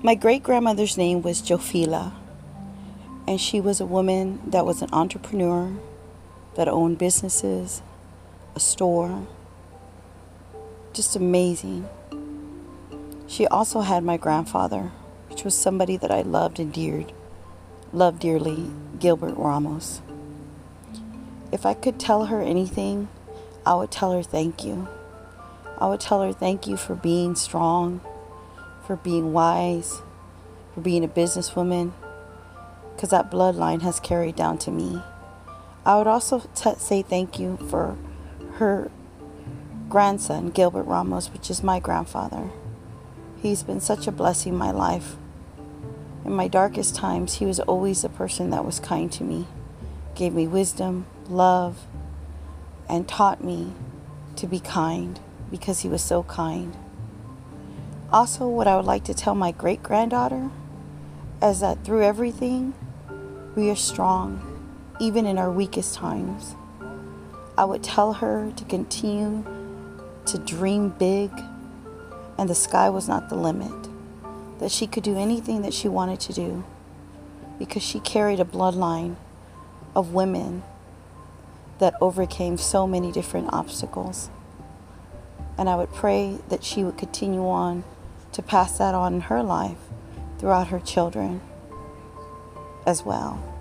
My great grandmother's name was Jofila, and she was a woman that was an entrepreneur that owned businesses, a store. Just amazing. She also had my grandfather, which was somebody that I loved and deared, loved dearly, Gilbert Ramos. If I could tell her anything, I would tell her thank you. I would tell her thank you for being strong, for being wise, for being a businesswoman, because that bloodline has carried down to me. I would also t- say thank you for her grandson, Gilbert Ramos, which is my grandfather. He's been such a blessing in my life. In my darkest times, he was always the person that was kind to me, gave me wisdom, love, and taught me to be kind because he was so kind. Also, what I would like to tell my great granddaughter is that through everything, we are strong, even in our weakest times. I would tell her to continue to dream big, and the sky was not the limit, that she could do anything that she wanted to do because she carried a bloodline of women that overcame so many different obstacles. And I would pray that she would continue on to pass that on in her life throughout her children as well.